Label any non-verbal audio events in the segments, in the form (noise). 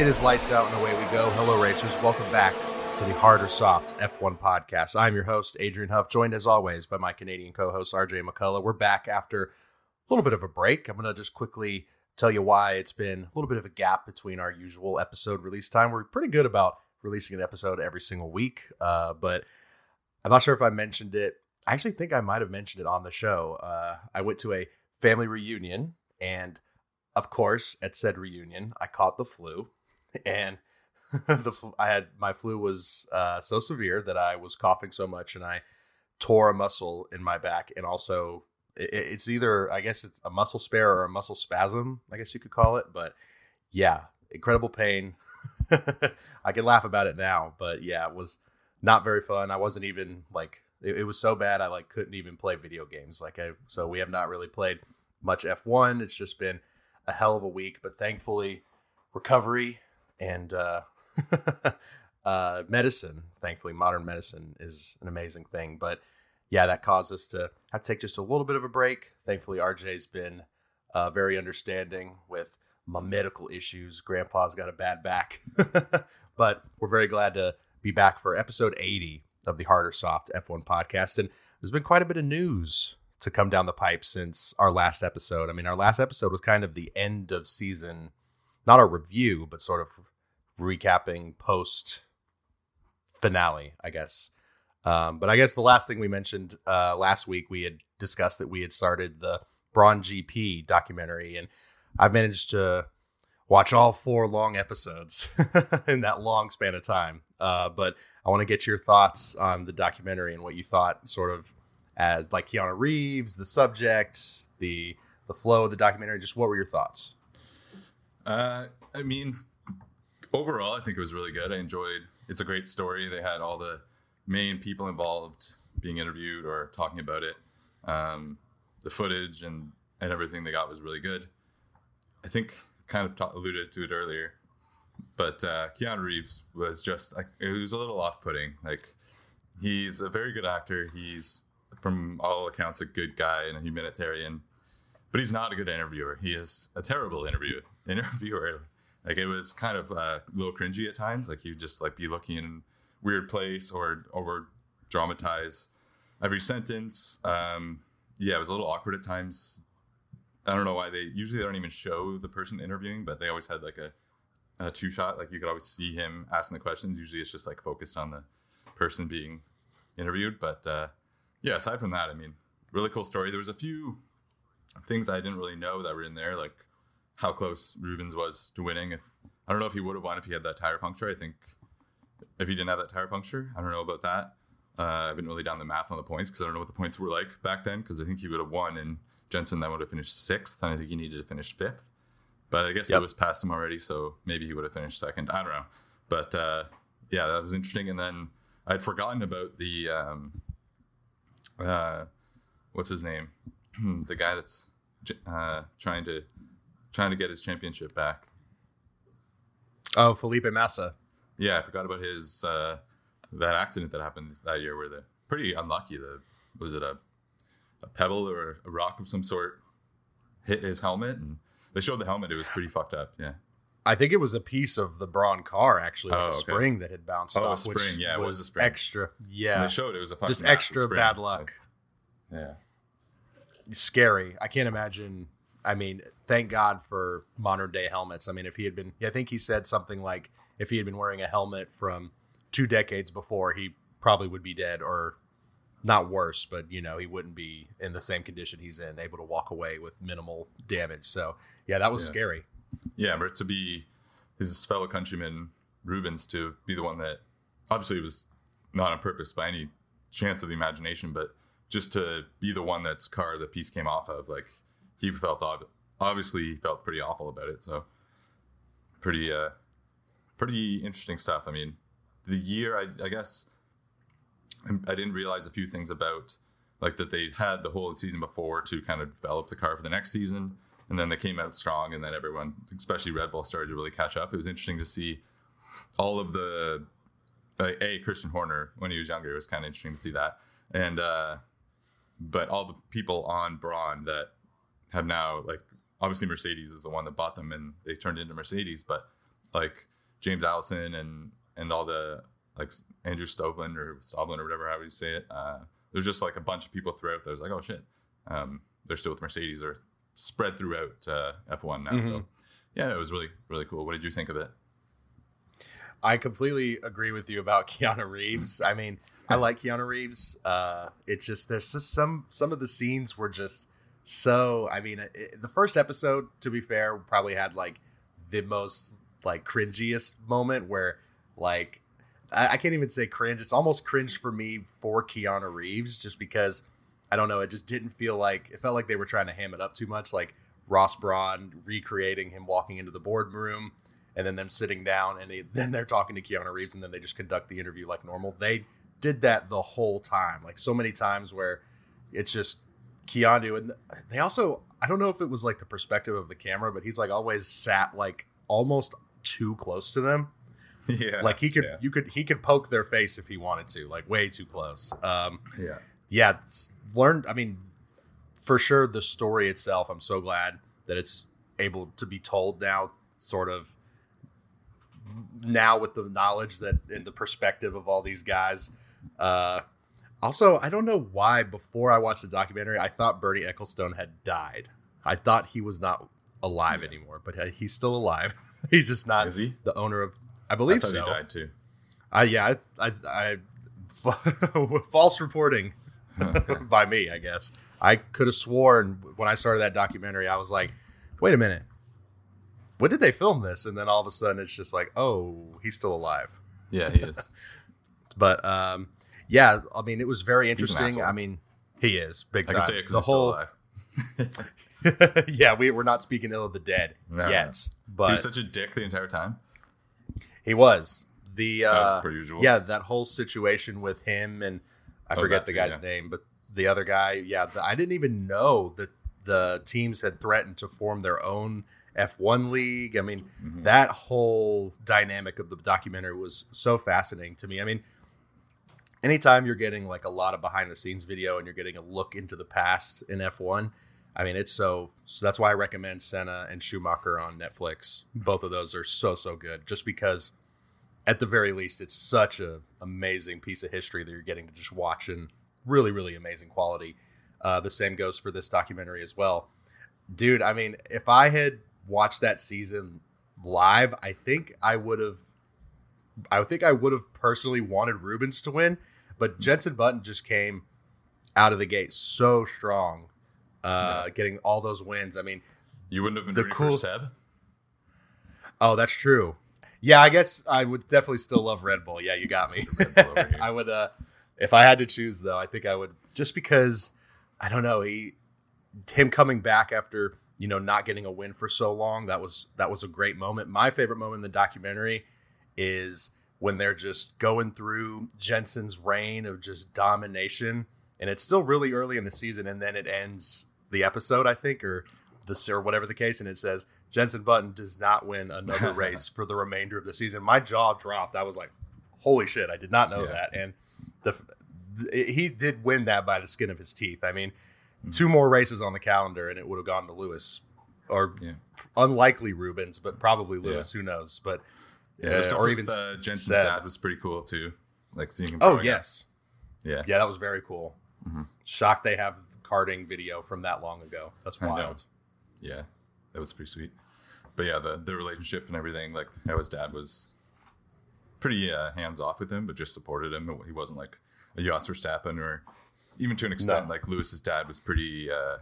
It is lights out and away we go. Hello, racers. Welcome back to the Hard or Soft F1 podcast. I'm your host, Adrian Huff, joined as always by my Canadian co host, RJ McCullough. We're back after a little bit of a break. I'm going to just quickly tell you why it's been a little bit of a gap between our usual episode release time. We're pretty good about releasing an episode every single week, uh, but I'm not sure if I mentioned it. I actually think I might have mentioned it on the show. Uh, I went to a family reunion, and of course, at said reunion, I caught the flu (laughs) and (laughs) the I had my flu was uh, so severe that I was coughing so much and I tore a muscle in my back and also it, it's either I guess it's a muscle spare or a muscle spasm I guess you could call it but yeah incredible pain. (laughs) I can laugh about it now but yeah it was not very fun. I wasn't even like it, it was so bad I like couldn't even play video games like I so we have not really played much F1 it's just been a hell of a week but thankfully recovery and uh, (laughs) uh, medicine. Thankfully, modern medicine is an amazing thing. But yeah, that caused us to have to take just a little bit of a break. Thankfully, RJ's been uh, very understanding with my medical issues. Grandpa's got a bad back, (laughs) but we're very glad to be back for episode 80 of the Hard or Soft F1 podcast. And there's been quite a bit of news to come down the pipe since our last episode. I mean, our last episode was kind of the end of season, not a review, but sort of recapping post finale, I guess. Um, but I guess the last thing we mentioned uh, last week, we had discussed that we had started the Brawn GP documentary, and I've managed to watch all four long episodes (laughs) in that long span of time. Uh, but I want to get your thoughts on the documentary and what you thought, sort of as like Keanu Reeves, the subject, the the flow of the documentary. Just what were your thoughts? Uh, I mean, overall, I think it was really good. I enjoyed. It's a great story. They had all the main people involved being interviewed or talking about it. Um, the footage and and everything they got was really good. I think kind of ta- alluded to it earlier, but uh, Keanu Reeves was just like it was a little off-putting. Like he's a very good actor. He's from all accounts a good guy and a humanitarian, but he's not a good interviewer. He is a terrible interview (laughs) interviewer. Like it was kind of uh, a little cringy at times. Like he'd just like be looking in weird place or over dramatize every sentence. Um, yeah, it was a little awkward at times. I don't know why they usually they don't even show the person interviewing, but they always had like a, a two shot. Like you could always see him asking the questions. Usually it's just like focused on the person being interviewed. But uh, yeah, aside from that, I mean, really cool story. There was a few things I didn't really know that were in there, like how close Rubens was to winning. If I don't know if he would have won if he had that tire puncture. I think if he didn't have that tire puncture, I don't know about that. Uh, I haven't really done the math on the points because I don't know what the points were like back then. Because I think he would have won, and Jenson then would have finished sixth, and I think he needed to finish fifth. But I guess yep. it was past him already, so maybe he would have finished second. I don't know, but uh, yeah, that was interesting. And then I'd forgotten about the um, uh, what's his name, (clears throat) the guy that's uh, trying to trying to get his championship back. Oh, Felipe Massa. Yeah, I forgot about his uh, that accident that happened that year where the pretty unlucky. The was it a a pebble or a rock of some sort hit his helmet, and they showed the helmet. It was pretty fucked up. Yeah. I think it was a piece of the Brawn car, actually, like oh, a okay. spring that had bounced oh, off, spring. which yeah, was, was extra. Yeah, and they showed it was a just extra bad luck. yeah, scary. I can't imagine I mean, thank God for modern day helmets. I mean, if he had been, I think he said something like, if he had been wearing a helmet from two decades before, he probably would be dead or not worse, but you know, he wouldn't be in the same condition he's in, able to walk away with minimal damage. So, yeah, that was yeah. scary. Yeah, but to be his fellow countryman Rubens to be the one that obviously was not on purpose by any chance of the imagination, but just to be the one that's car the piece came off of, like he felt obviously he felt pretty awful about it. So pretty uh, pretty interesting stuff. I mean, the year I, I guess I didn't realize a few things about like that they had the whole season before to kind of develop the car for the next season, and then they came out strong, and then everyone, especially Red Bull, started to really catch up. It was interesting to see all of the uh, a Christian Horner when he was younger. It was kind of interesting to see that, and uh, but all the people on Brawn that have now like obviously Mercedes is the one that bought them and they turned into Mercedes, but like James Allison and and all the like Andrew Stovlin or Stovlin or whatever how you say it. Uh, there's just like a bunch of people throughout. There's like oh shit, um, they're still with Mercedes. They're spread throughout uh, F1 now. Mm-hmm. So yeah, it was really really cool. What did you think of it? I completely agree with you about (laughs) Keanu Reeves. I mean, I like Keanu Reeves. Uh, it's just there's just some some of the scenes were just so. I mean, it, the first episode, to be fair, probably had like the most like cringiest moment where like I, I can't even say cringe. It's almost cringe for me for Keanu Reeves, just because I don't know. It just didn't feel like it felt like they were trying to ham it up too much, like Ross Brawn recreating him walking into the boardroom and then them sitting down and they, (laughs) then they're talking to Keanu Reeves and then they just conduct the interview like normal. They did that the whole time, like so many times where it's just Keanu and they also I don't know if it was like the perspective of the camera, but he's like always sat like almost too close to them. Yeah, like he could yeah. you could he could poke their face if he wanted to, like way too close. Um, yeah, yeah. Learned. I mean, for sure, the story itself. I'm so glad that it's able to be told now, sort of now with the knowledge that and the perspective of all these guys. Uh, also, I don't know why before I watched the documentary, I thought Bernie Ecclestone had died. I thought he was not alive yeah. anymore, but he's still alive. (laughs) he's just not Is he? the owner of. I believe I so. He died too. Uh, yeah, I, I, I (laughs) false reporting (laughs) by me, I guess. I could have sworn when I started that documentary, I was like, wait a minute, when did they film this? And then all of a sudden, it's just like, oh, he's still alive. Yeah, he is. (laughs) but um, yeah, I mean, it was very interesting. I mean, he is big time. I can say it the whole. yeah, we we're not speaking ill of the dead no, yet, no. but he was such a dick the entire time. He was the uh, per usual. Yeah, that whole situation with him and I oh, forget that, the guy's yeah. name, but the other guy. Yeah, the, I didn't even know that the teams had threatened to form their own F1 league. I mean, mm-hmm. that whole dynamic of the documentary was so fascinating to me. I mean, anytime you're getting like a lot of behind the scenes video and you're getting a look into the past in F1, I mean, it's so, so that's why I recommend Senna and Schumacher on Netflix. Both of those are so, so good just because at the very least, it's such a amazing piece of history that you're getting to just watch in really, really amazing quality. Uh, the same goes for this documentary as well. Dude, I mean, if I had watched that season live, I think I would have I think I would have personally wanted Rubens to win, but Jenson Button just came out of the gate so strong, uh, yeah. getting all those wins. I mean, you wouldn't have been the cool Seb. Oh, that's true. Yeah, I guess I would definitely still love Red Bull. Yeah, you got me. (laughs) I would, uh, if I had to choose though, I think I would just because I don't know he, him coming back after you know not getting a win for so long. That was that was a great moment. My favorite moment in the documentary is when they're just going through Jenson's reign of just domination, and it's still really early in the season, and then it ends the episode, I think, or this or whatever the case, and it says Jenson Button does not win another (laughs) race for the remainder of the season. My jaw dropped. I was like, "Holy shit!" I did not know yeah. that. And the he did win that by the skin of his teeth. I mean, mm-hmm. two more races on the calendar, and it would have gone to Lewis, or yeah. unlikely Rubens, but probably Lewis. Yeah. Who knows? But yeah, uh, or even uh, Jenson's Seb. dad was pretty cool too. Like seeing him. Oh yes, up. yeah, yeah, that was very cool. Mm-hmm. Shocked they have karting video from that long ago. That's wild. Yeah, that was pretty sweet. But yeah, the the relationship and everything, like how his dad was pretty uh, hands off with him, but just supported him. He wasn't like a Jos Verstappen or even to an extent, no. like Lewis's dad was pretty uh,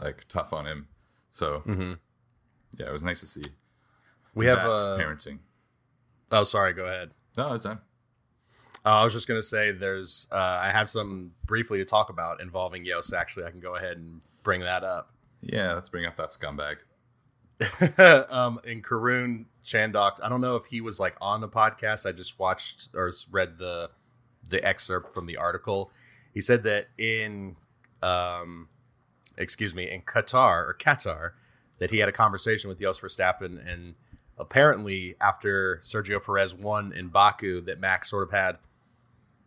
like tough on him. So mm-hmm. yeah, it was nice to see. We have uh, parenting. Oh, sorry. Go ahead. No, it's time. Uh, I was just gonna say, there's. Uh, I have some briefly to talk about involving Jos. Actually, I can go ahead and bring that up. Yeah, let's bring up that scumbag. (laughs) um, in Karun Chandhok, I don't know if he was like on the podcast. I just watched or read the the excerpt from the article. He said that in, um, excuse me, in Qatar or Qatar, that he had a conversation with Jos Verstappen, and apparently after Sergio Perez won in Baku, that Max sort of had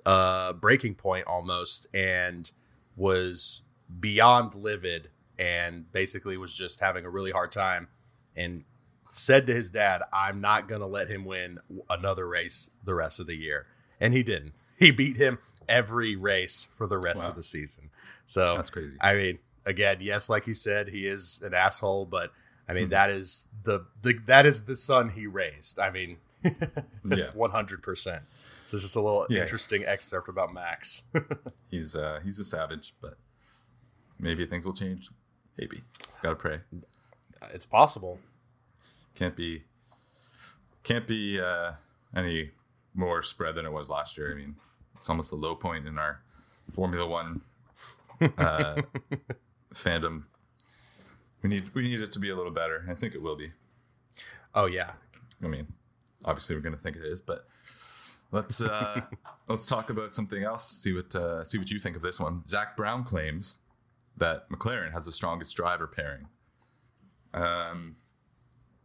a breaking point almost and was beyond livid and basically was just having a really hard time and said to his dad, I'm not going to let him win another race the rest of the year. And he didn't. He beat him every race for the rest wow. of the season. So that's crazy. I mean, again, yes, like you said, he is an asshole, but I mean, hmm. that is the, the that is the son he raised. I mean, (laughs) yeah, one hundred percent. So it's just a little yeah. interesting excerpt about Max. (laughs) he's uh he's a savage, but maybe things will change. Maybe gotta pray. It's possible. Can't be can't be uh, any more spread than it was last year. I mean, it's almost a low point in our Formula One uh, (laughs) fandom. We need we need it to be a little better. I think it will be. Oh yeah. I mean, obviously we're to think it is, but let's uh, (laughs) let's talk about something else. See what uh, see what you think of this one. Zak Brown claims that McLaren has the strongest driver pairing. Um,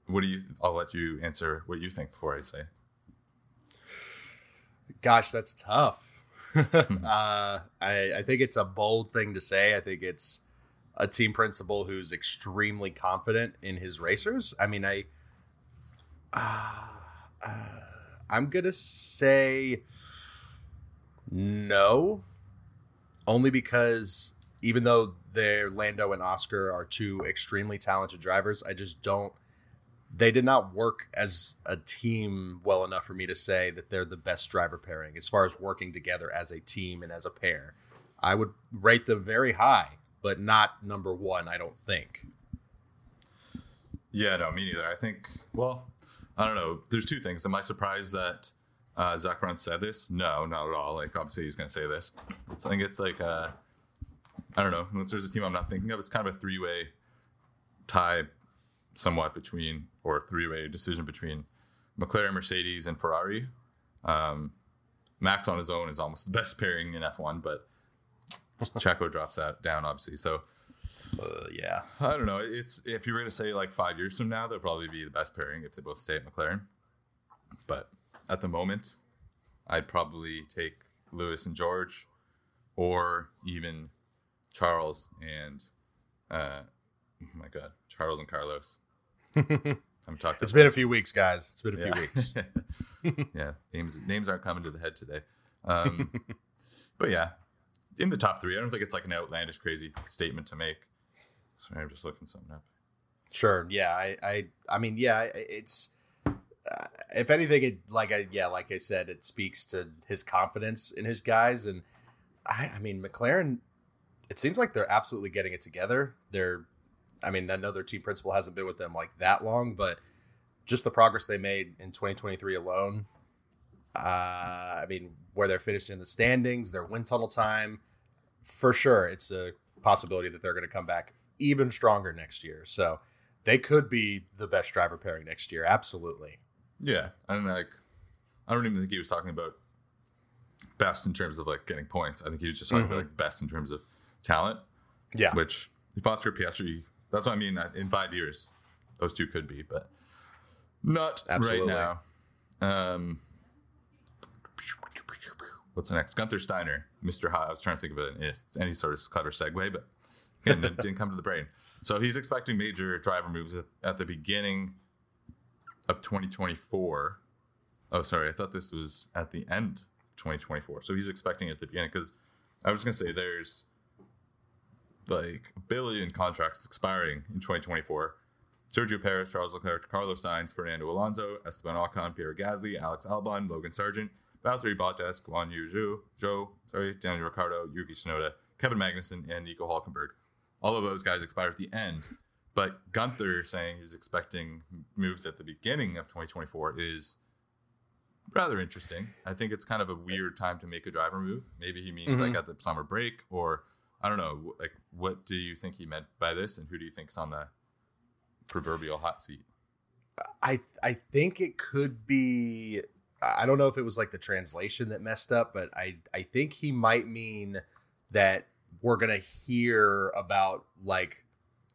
what do you? I'll let you answer what you think before I say. Gosh, that's tough. (laughs) uh, I, I think it's a bold thing to say. I think it's a team principal who's extremely confident in his racers. I mean, I, uh, uh, I'm gonna say no, only because even though they're Lando and Oscar are two extremely talented drivers, I just don't they did not work as a team well enough for me to say that they're the best driver pairing as far as working together as a team and as a pair. I would rate them very high, but not number one, I don't think. Yeah, no, me neither. I think, well, I don't know. There's two things. Am I surprised that uh, Zak Brown said this? No, not at all. Like, obviously, he's going to say this. It's, I think it's like, uh, I don't know. Unless there's a team I'm not thinking of, it's kind of a three way tie somewhat between or three-way decision between McLaren, Mercedes, and Ferrari. Um, Max on his own is almost the best pairing in F1, but (laughs) Checo drops that down obviously. So uh, yeah, I don't know. It's if you were to say like five years from now, they'll probably be the best pairing if they both stay at McLaren. But at the moment, I'd probably take Lewis and George, or even Charles and uh, oh my god, Charles and Carlos. (laughs) I'm talking. It's been a few weeks, guys. It's been a few weeks. (laughs) yeah, names names aren't coming to the head today. Um, (laughs) but yeah, in the top three, I don't think it's like an outlandish, crazy statement to make. Sorry, I'm just looking something up. Sure. Yeah. I. I. I mean, yeah. It's. Uh, if anything, it like I yeah, like I said, it speaks to his confidence in his guys, and I. I mean, McLaren. It seems like they're absolutely getting it together. They're I mean, another team principal hasn't been with them like that long, but just the progress they made in 2023 alone. Uh, I mean, where they're finishing in the standings, their wind tunnel time, for sure, it's a possibility that they're going to come back even stronger next year. So they could be the best driver pairing next year. Absolutely. Yeah, and like, I don't even think he was talking about best in terms of like getting points. I think he was just talking mm-hmm. about like best in terms of talent. Yeah, which if Oscar Piastri that's what I mean. In five years, those two could be, but not Absolutely. right now. Um, what's next? Guenther Steiner, Mr. High. I was trying to think of it, any sort of clever segue, but again, it didn't come to the brain. So he's expecting major driver moves at, at the beginning of 2024. Oh, sorry. I thought this was at the end of 2024. So he's expecting at the beginning because I was going to say there's like a billion contracts expiring in 2024. Sergio Perez, Charles Leclerc, Carlos Sainz, Fernando Alonso, Esteban Ocon, Pierre Gasly, Alex Albon, Logan Sargeant, Valtteri Bottas, Guan Yu Zhou, Joe, sorry, Daniel Ricciardo, Yuki Tsunoda, Kevin Magnussen, and Nico Hulkenberg. All of those guys expire at the end. But Guenther saying he's expecting moves at the beginning of 2024 is rather interesting. I think it's kind of a weird time to make a driver move. Maybe he means mm-hmm. like at the summer break or I don't know. Like, what do you think he meant by this, and who do you think's on the proverbial hot seat? I I think it could be. I don't know if it was like the translation that messed up, but I I think he might mean that we're gonna hear about like,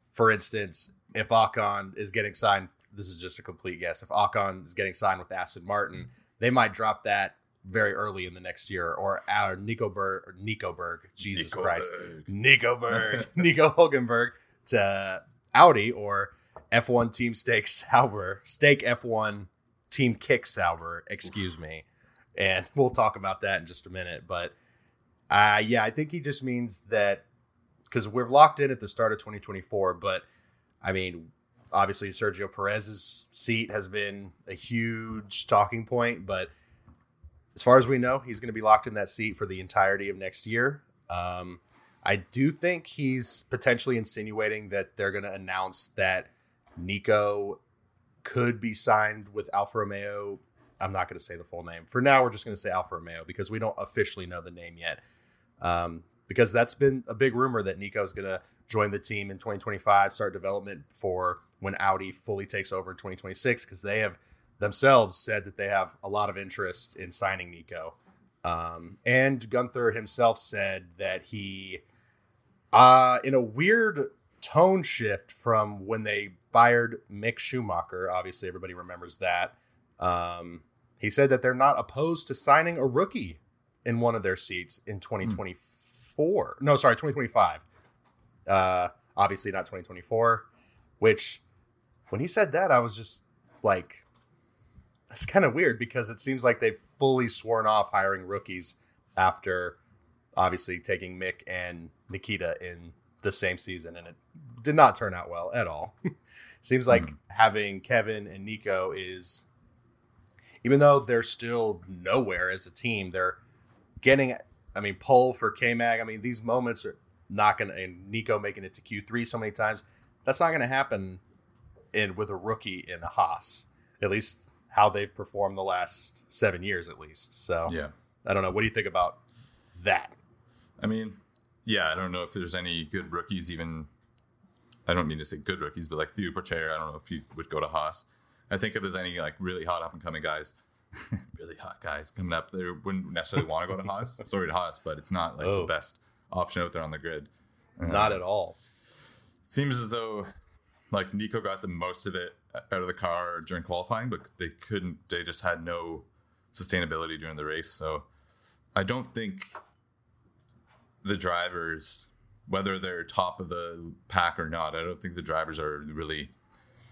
for instance, if Ocon is getting signed. This is just a complete guess. If Ocon is getting signed with Aston Martin, they might drop that very early in the next year, or our Nico Berg, or Nico Berg, Jesus Nico Christ, Berg. Nico (laughs) Berg, Nico Hulkenberg to Audi or F1 Team Stake Sauber, Stake F1 Team Kick Sauber, excuse me. And we'll talk about that in just a minute. But uh, yeah, I think he just means that because we're locked in at the start of 2024. But I mean, obviously, Sergio Perez's seat has been a huge talking point. But as far as we know, he's going to be locked in that seat for the entirety of next year. Um, I do think he's potentially insinuating that they're going to announce that Nico could be signed with Alfa Romeo. I'm not going to say the full name. For now, we're just going to say Alfa Romeo because we don't officially know the name yet. Um, because that's been a big rumor that Nico is going to join the team in 2025, start development for when Audi fully takes over in 2026, because they have themselves said that they have a lot of interest in signing Nico. Um, and Guenther himself said that he, uh, in a weird tone shift from when they fired Mick Schumacher, obviously everybody remembers that. Um, he said that they're not opposed to signing a rookie in one of their seats in 2024. No, sorry, 2025. Uh, obviously not 2024. Which, when he said that, I was just like, that's kind of weird because it seems like they've fully sworn off hiring rookies after obviously taking Mick and Nikita in the same season, and it did not turn out well at all. (laughs) seems like Mhm. having Kevin and Nico is, even though they're still nowhere as a team, they're getting. I mean, pole for K Mag. I mean, these moments are not going to. And Nico making it to Q three so many times, that's not going to happen in with a rookie in a Haas. At least how they've performed the last seven years, at least. So Yeah. I don't know. What do you think about that? I mean, yeah, I don't know if there's any good rookies. Even I don't mean to say good rookies, but like Theo Pourchaire, I don't know if he would go to Haas. I think if there's any like really hot up and coming guys, (laughs) really hot guys coming up, they wouldn't necessarily want to go to Haas. (laughs) Sorry to Haas, but it's not like Oh. the best option out there on the grid. Not um, at all. Seems as though like Nico got the most of it out of the car during qualifying, but they couldn't. They just had no sustainability during the race. So I don't think the drivers, whether they're top of the pack or not, I don't think the drivers are really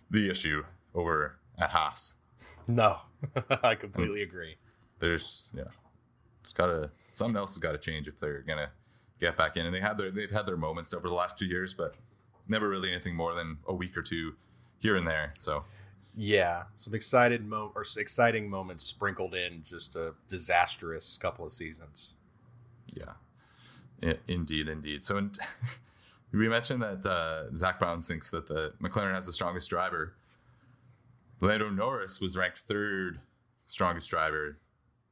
the issue over at Haas. No, (laughs) I completely mm. agree. There's yeah, it's gotta something else has got to change if they're gonna get back in. And they had their they've had their moments over the last two years, but never really anything more than a week or two here and there. So Yeah, some excited mo or exciting moments sprinkled in just a disastrous couple of seasons. yeah, I- indeed, indeed. So in, (laughs) we mentioned that uh, Zak Brown thinks that the McLaren has the strongest driver. Lando Norris was ranked third strongest driver.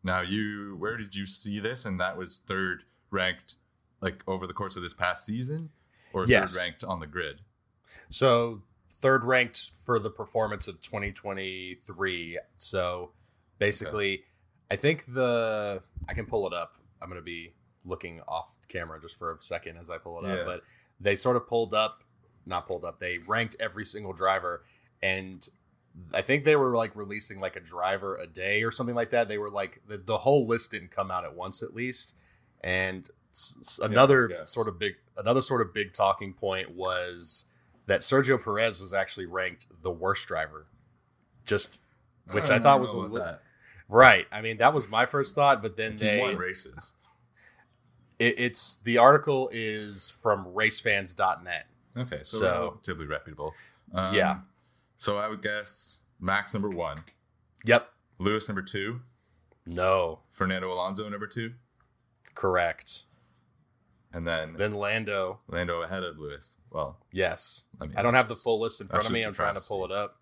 Now you, where did you see this? And that was third ranked, like over the course of this past season, or Yes. third ranked on the grid. So third ranked for the performance of 2023. So basically, I think the I can pull it up. I'm going to be looking off camera just for a second as I pull it Yeah. up. But they sort of pulled up, not pulled up. They ranked every single driver, and I think they were like releasing like a driver a day or something like that. They were like the, the whole list didn't come out at once at least, and s- another guess. sort of big another sort of big talking point was that Sergio Perez was actually ranked the worst driver. Just which I, don't thought was a li- right. I mean, that was my first thought, but then He they won races. it, it's the article is from racefans.net. Okay, so, So- relatively reputable. Um, Yeah. So I would guess Max number one, Yep. Lewis number two, No. Fernando Alonso number two, Correct. And then Then Lando. Lando ahead of Lewis. Well, Yes. I mean, I don't have the full list in front of me. I'm trying to pull it up.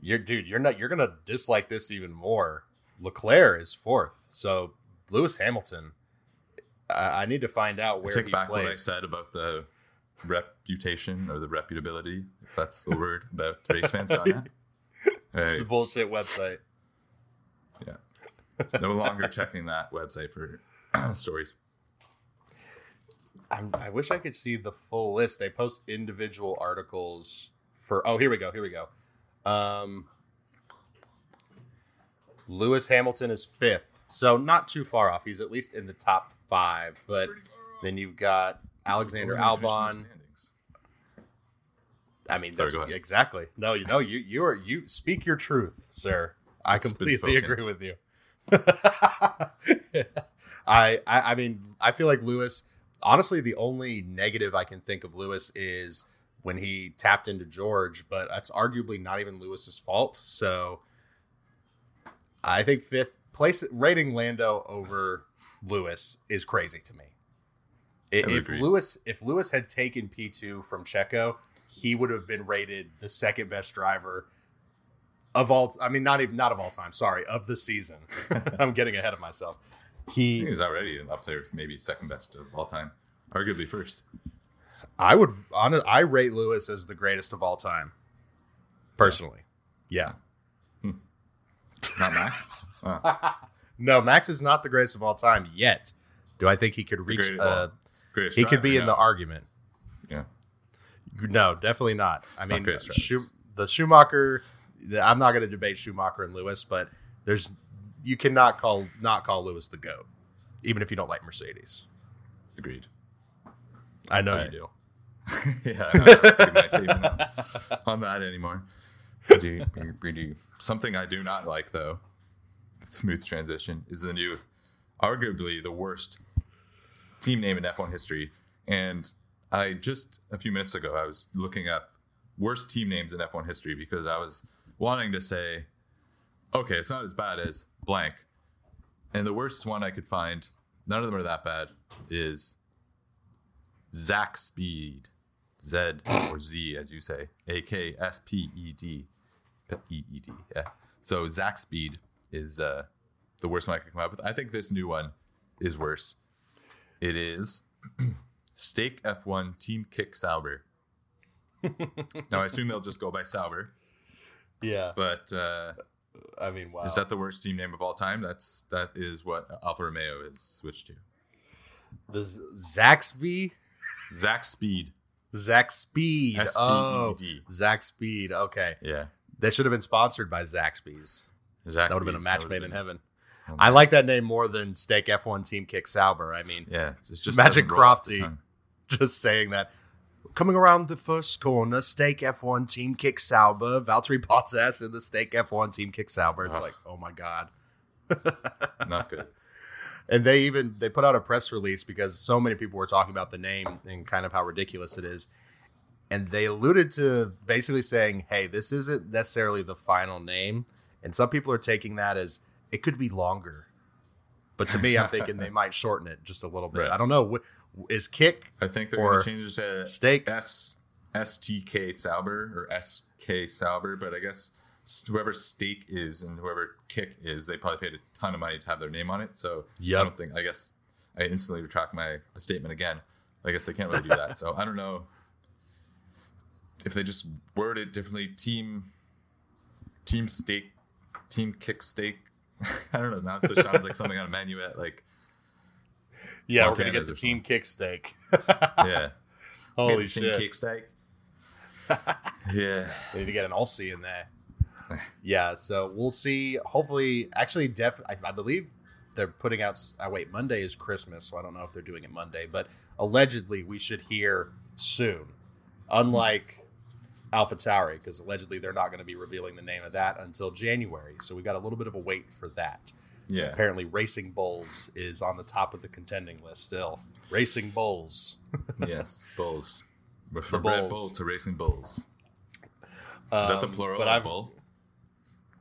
You're dude, you're not you're gonna dislike this even more. Leclerc is fourth. So Lewis Hamilton. I, I need to find out I where take he back plays. what I said about the reputation or the reputability, if that's the word, about race fans. on that. (laughs) It's a bullshit website. Yeah. No longer checking that website for (clears throat) stories. I'm, I wish I could see the full list. They post individual articles for. Oh, here we go. Here we go. Um, Lewis Hamilton is fifth, so not too far off. He's at least in the top five. But then you've got Alexander We're gonna finish in the Albon. I mean, Sorry, that's go exactly. No, you know, you you are you speak your truth, sir. I It's completely agree with you. (laughs) I, I I mean, I feel like Lewis. Honestly, the only negative I can think of Lewis is when he tapped into George, but that's arguably not even Lewis's fault. So I think fifth place rating Lando over Lewis is crazy to me. If agree. Lewis if Lewis had taken P two from Checo, he would have been rated the second best driver of all. I mean, not even not of all time. Sorry, of the season. (laughs) I'm getting ahead of myself. He, he's already up there, maybe second best of all time, arguably first. I would, on I rate Lewis as the greatest of all time. Personally, yeah. Not Max. (laughs) Oh, No, Max is not the greatest of all time yet. Do I think he could reach? greatest- Uh, well, he could be in no. the argument. Yeah. No, definitely not. I mean, greatest Schu- the Schumacher. the- I'm not going to debate Schumacher and Lewis, but there's you cannot call not call Lewis the goat, even if you don't like Mercedes. Agreed. I know Right. you do. (laughs) yeah, I'm not taking my statement on- on that anymore. Something I do not like, though, smooth transition, is the new, arguably the worst team name in F1 history. And I just a few minutes ago, I was looking up worst team names in F1 history because I was wanting to say, okay, it's not as bad as blank. And the worst one I could find, none of them are that bad, is Zakspeed. Z or Z, as you say. A K S P E D. E E D. Yeah. So Zakspeed is uh, the worst one I could come up with. I think this new one is worse. It is (clears throat) Stake F1 Team Kick Sauber. (laughs) now I assume they'll just go by Sauber, Yeah, but uh, I mean, wow. is that the worst team name of all time? That's that is what Alfa Romeo has switched to. the Z- Zaxby? Zakspeed. Zach Speed. Oh, Zakspeed. Okay, Yeah. they should have been sponsored by Zaxby's. Zach That would have been a match made in heaven. Oh, I like that name more than Stake F1 Team Kick Sauber. I mean, Yeah, it's just Magic doesn't roll off the Crofty. (laughs) just saying that. Coming around the first corner, Stake F1 Team Kick Sauber, Valtteri Bottas in the Stake F1 Team Kick Sauber. It's like, oh my god. (laughs) Not good. And they even they put out a press release because so many people were talking about the name and kind of how ridiculous it is. And they alluded to basically saying, "Hey, this isn't necessarily the final name." And some people are taking that as it could be longer. But to me, I'm thinking they (laughs) might shorten it just a little bit. Right. I don't know. Is kick I think they're going to change it to steak? S S T K Sauber or S K Sauber, but I guess whoever Stake is and whoever Kick is, they probably paid a ton of money to have their name on it. So Yep. I don't think. I guess I instantly retract my statement again. I guess they can't really do that. So I don't know if they just word it differently. Team Team Stake, Team Kick Stake. (laughs) I don't know. Now it sounds like something on a menu at like Yeah, we're gonna (laughs) get the team kick steak. (laughs) yeah. Holy shit. Team! Kick Steak. yeah. They need to get an Aussie in there. (laughs) yeah, so we'll see. Hopefully, actually, def I, I believe they're putting out. Uh, wait, Monday is Christmas, so I don't know if they're doing it Monday, but allegedly we should hear soon. Unlike AlphaTauri, because allegedly they're not going to be revealing the name of that until January. So we got a little bit of a wait for that. Yeah. Apparently, Racing Bulls is on the top of the contending list still. Racing Bulls. (laughs) yes, bulls. We're The from Red bulls. Bull to racing bulls. Is that the Um, plural But of I've bull?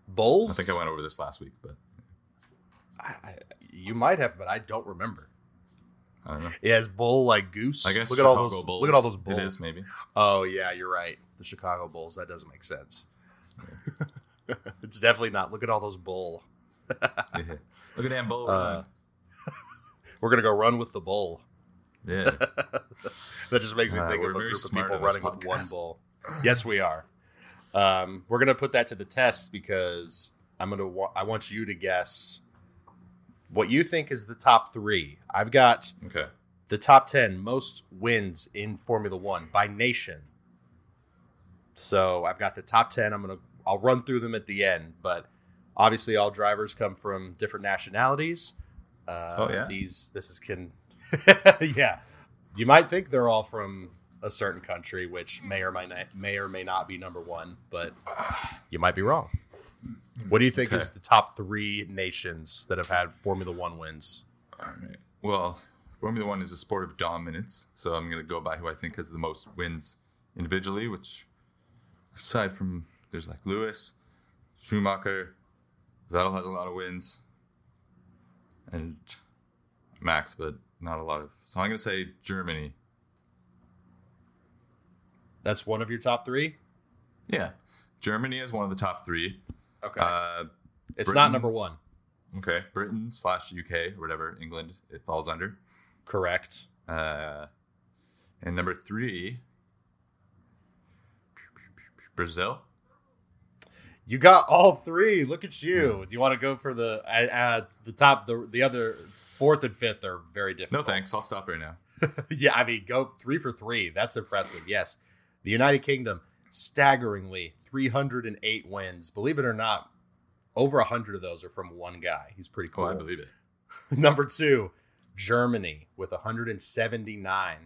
Bulls. I think I went over this last week, but I, I, you might have, but I don't remember. I don't know. It has bull like goose. I guess look at all those. Bulls. Look at all those bulls. It is maybe. Oh yeah, you're right. The Chicago Bulls. That doesn't make sense. (laughs) it's definitely not. Look at all those bull. (laughs) Yeah. Look at that bull. Uh, (laughs) We're gonna go run with the bull. yeah. (laughs) That just makes me Uh, think we're of a group of people running with one bull. Yes, we are. Um, we're gonna put that to the test because I'm gonna. Wa- I want you to guess what you think is the top three. I've got Okay. the top 10 most wins in Formula One by nation. So I've got the top 10. I'm going to, I'll run through them at the end, but obviously all drivers come from different nationalities. Uh, Oh, yeah? These, this is can, (laughs) yeah. You might think they're all from a certain country, which may or may not, may or may not be number one, but (sighs) you might be wrong. What do you think Okay. is the top three nations that have had Formula One wins? All right. Well, Formula One is a sport of dominance, so I'm going to go by who I think has the most wins individually. Which, aside from there's like Lewis, Schumacher, Vettel has a lot of wins, and Max, but not a lot of. So I'm going to say Germany. That's one of your top three. Yeah, Germany is one of the top three. Okay, Uh, it's Britain- not number one. okay, Britain slash UK or whatever England it falls under. Correct. Uh, and number three, Brazil. You got all three. Look at you. Do you want to go for the uh, the top? The the other fourth and fifth are very difficult. No thanks. I'll stop right now. (laughs) yeah, I mean, go three for three. That's impressive. Yes, the United Kingdom staggeringly 308 wins. Believe it or not, over hundred of those are from one guy. He's pretty cool. Oh, I believe it. (laughs) Number two, Germany with 179.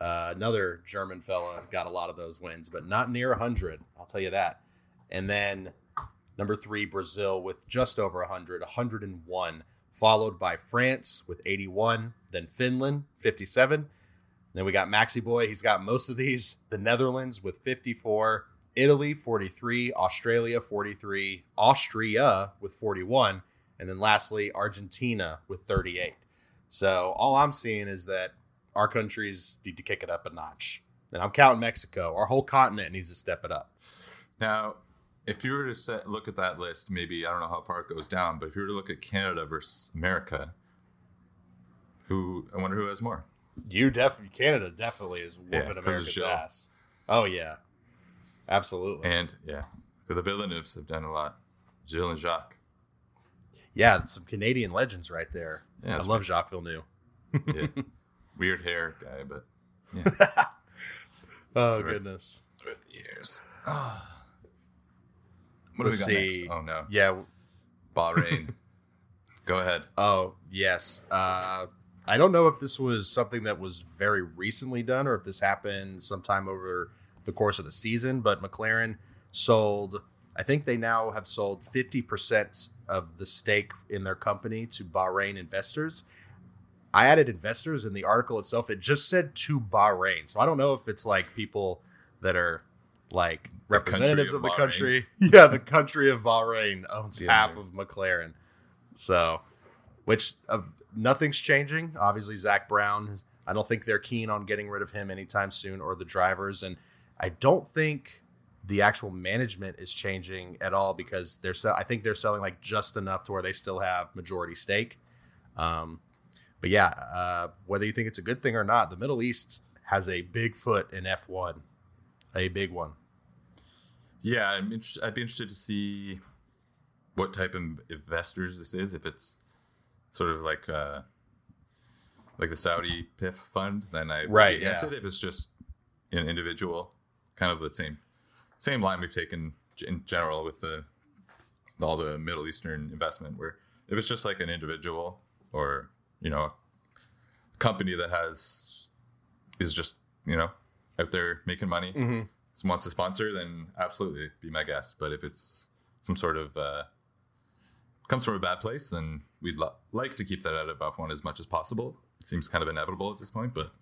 Uh, another German fella got a lot of those wins, but not near 100. I'll tell you that. And then number three, Brazil with just over 100, 101, followed by France with 81, then Finland 57. Then we got Maxi Boy. He's got most of these. The Netherlands with 54, Italy 43, Australia 43, Austria with 41, and then lastly Argentina with 38. So all I'm seeing is that our countries need to kick it up a notch. And I'm counting Mexico. Our whole continent needs to step it up. Now, if you were to set, look at that list, maybe I don't know how far it goes down, but if you were to look at Canada versus America, who I wonder who has more. You definitely Canada definitely is Yeah, whooping of America's Jill. ass. Oh yeah, absolutely. And yeah, the Villeneuves have done a lot. Gilles and Jacques. yeah, some Canadian legends right there. Yeah, I love Jacques Villeneuve. Yeah. (laughs) Weird hair guy, but yeah, (laughs) Oh goodness. with the years. (sighs) (sighs) What Let's do we got see. next? Oh no, Yeah. Bahrain. (laughs) Go ahead. Oh yes. Uh, I don't know if this was something that was very recently done or if this happened sometime over the course of the season. But McLaren sold. I think they now have sold fifty percent of the stake in their company to Bahrain investors. I added investors in the article itself. It just said to Bahrain, so I don't know if it's like people that are like representatives of of, the country. (laughs) Yeah, the country of Bahrain owns Yeah. half of McLaren. So, which uh, nothing's changing. Obviously, Zak Brown. I don't think they're keen on getting rid of him anytime soon, or the drivers, and I don't think the actual management is changing at all because they're. se- I think they're selling like just enough to where they still have majority stake. Um, but yeah, uh, whether you think it's a good thing or not, the Middle East has a big foot in F one, a big one. Yeah, I'm inter- I'd be interested to see what type of investors this is. If it's sort of like uh, like the Saudi PIF fund, then I Right, yeah. it. If it's just an individual, kind of the same same line we've taken in general with the all the Middle Eastern investment, where if it's just like an individual or you know a company that has is just you know out there making money Mm-hmm. Wants to sponsor, then absolutely be my guest. But if it's some sort of uh, comes from a bad place, then we'd lo- like to keep that out of F1 as much as possible. It seems kind of inevitable at this point, but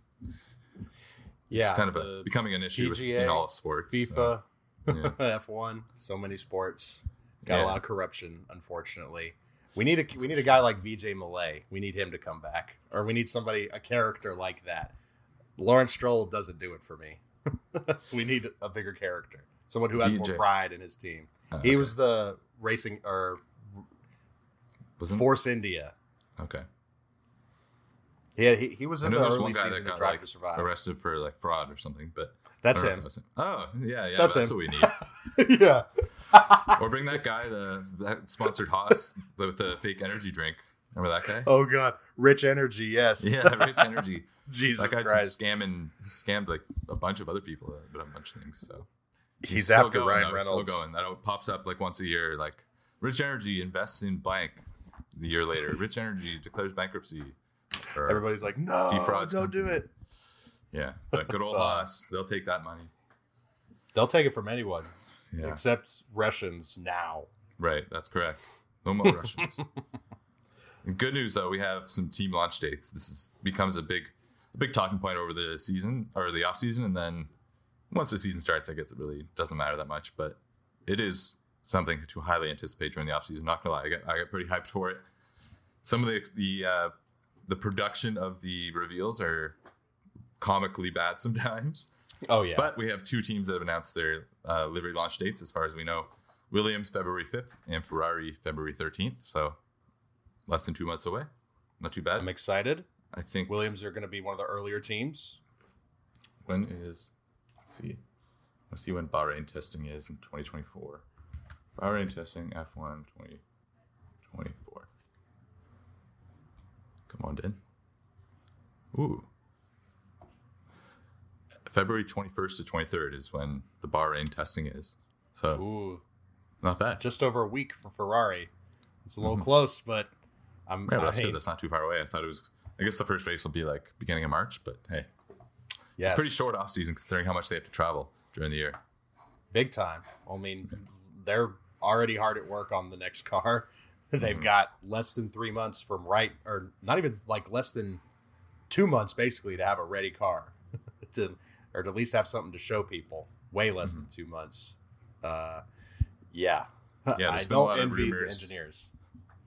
Yeah, it's kind of a, becoming an issue with, in all of sports. FIFA, so, yeah. (laughs) F one, so many sports. Got Yeah. a lot of corruption, unfortunately. We need a we need a guy like Vijay Mallya. We need him to come back, or we need somebody a character like that. Lawrence Stroll doesn't do it for me. (laughs) we need a bigger character, someone who has more pride in his team. Oh, He okay. was the racing or Wasn't Force India. okay. He had, he, he was in the early one guy season that of Drive like to Survive. arrested for like fraud or something, but That's him. that him. Oh yeah, yeah, That's that's, what we need. (laughs) yeah. or bring that guy the that sponsored Haas with the fake energy drink. Remember that guy? Oh God, Rich Energy. Yes. Yeah, Rich Energy. (laughs) Jesus that guy's Christ. been scamming, scammed like a bunch of other people, uh, but a bunch of things. So He's, still after going, Ryan though, Reynolds. Still going. That pops up like once a year. Like Rich Energy invests in blank. The year later, Rich Energy declares bankruptcy. Everybody's like, no, Defrauds don't do it. Yeah, but good old (laughs) Uh, Haas, they'll take that money. They'll take it from anyone Yeah, except Russians now. right. That's correct. No more (laughs) Russians. Good news though, we have some team launch dates. This is becomes a big, a big talking point over the season or the off season, and then once the season starts, I guess it really doesn't matter that much. But it is something to highly anticipate during the off season. Not gonna lie, I get I get pretty hyped for it. Some of the the uh, the production of the reveals are comically bad (laughs) sometimes. Oh yeah, But we have two teams that have announced their uh, livery launch dates, as far as we know. Williams February 5th and Ferrari February 13th. So less than two months away. Not too bad. I'm excited. I think Williams are going to be one of the earlier teams. when is let's see. Let's see when Bahrain testing is in 2024. Bahrain testing F1 2024. Come on, Dan. Ooh. February 21st to 23rd is when the Bahrain testing is. So Ooh, not bad. just over a week for Ferrari. It's a little mm-hmm. close, but I'm. Mm-hmm. Yeah, that's I good. That's not too far away. I thought it was. I guess the first race will be like beginning of March, but hey, yes, pretty short off season considering how much they have to travel during the year. big time. I mean, they're already hard at work on the next car. (laughs) They've Mm-hmm. got less than three months from right, or not even like less than two months, basically, to have a ready car, (laughs) to or to at least have something to show people. Way less than two months. Uh, yeah, Mm-hmm. Yeah, (laughs) I there's been a don't lot of envy the rumors. engineers.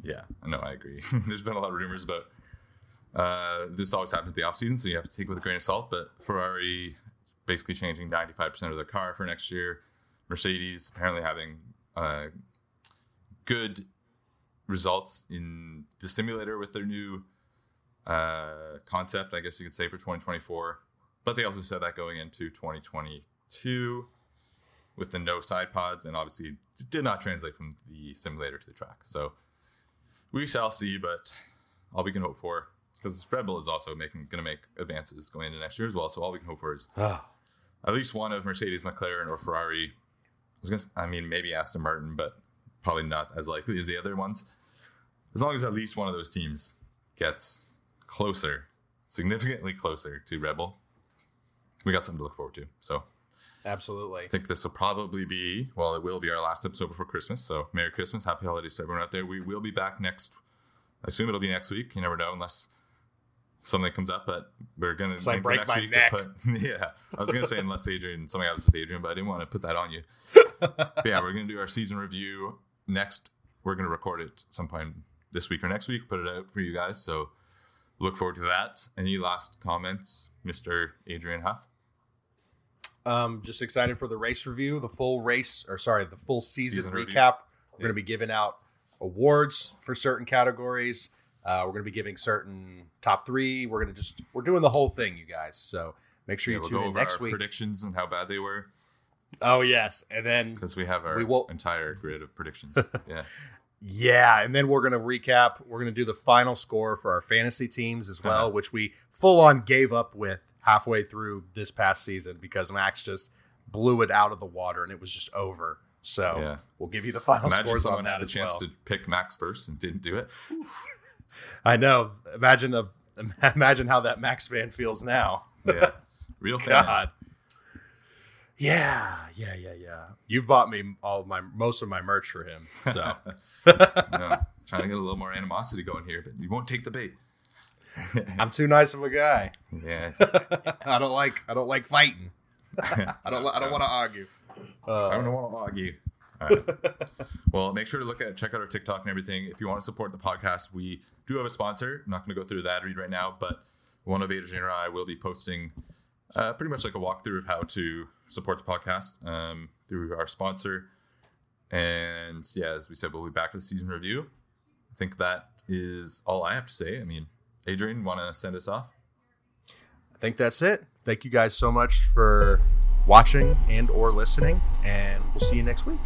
Yeah, I know. I agree. (laughs) There's been a lot of rumors about uh, this. Always happens at the off season, so you have to take it with a grain of salt. But Ferrari basically changing 95% of their car for next year. Mercedes apparently having uh, good results in the simulator with their new uh, concept, I guess you could say, for 2024. But they also said that going into 2022 with the no side pods, and obviously did not translate from the simulator to the track. So we shall see, but all we can hope for, because Red Bull is also making going to make advances going into next year as well. So all we can hope for is ah. at least one of Mercedes, McLaren, or Ferrari. I was gonna, I mean, maybe Aston Martin, but probably not as likely as the other ones. As long as at least one of those teams gets closer, significantly closer to Red Bull, we got something to look forward to. So Absolutely. I think this will probably be, well, it will be our last episode before Christmas. So Merry Christmas, Happy Holidays to everyone out there. We will be back next. I assume it'll be next week. You never know unless something comes up. But we're gonna Unless I break next my week neck. to put. (laughs) Yeah, I was gonna say unless Adrian something happens with Adrian, but I didn't want to put that on you. (laughs) but yeah, we're gonna do our season review next. We're gonna record it some point this week or next week. Put it out for you guys. So look forward to that. Any last comments, Mister Adrian Huff? Um, just excited for the race review, the full race, or sorry, the full season, Season review. recap. We're going to be giving out awards for certain categories. Uh, we're going to be giving certain top three. We're going to just we're doing the whole thing, you guys. So make sure Yeah, you we'll tune in next week. predictions and how bad they were. Oh yes, and then because we have our We will- entire grid of predictions. (laughs) yeah, yeah, and then we're going to recap. We're going to do the final score for our fantasy teams as well, Uh-huh. which we full on gave up with halfway through this past season because Max just blew it out of the water and it was just over. So Yeah. we'll give you the final imagine scores someone on that had a chance well. to pick Max first and didn't do it. (laughs) I know. Imagine a, (laughs) imagine how that Max fan feels now. Yeah, real (laughs) fan. God. Yeah, yeah, yeah, yeah. You've bought me all my most of my merch for him. So (laughs) No, trying to get a little more animosity going here, but you won't take the bait. (laughs) I'm too nice of a guy. Yeah, (laughs) I don't like I don't like fighting. I don't I don't want to argue. I don't want to argue. All right. well, make sure to look at check out our TikTok and everything. If you want to support the podcast, we do have a sponsor. I'm not going to go through the ad read right now, but one of Adrian and I will be posting uh, pretty much like a walkthrough of how to support the podcast um, through our sponsor. And yeah, as we said, we'll be back for the season review. I think that is all I have to say. I mean, Adrian, want to send us off? I think that's it. Thank you guys so much for watching and or listening and we'll see you next week.